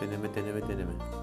Deneme, deneme, deneme.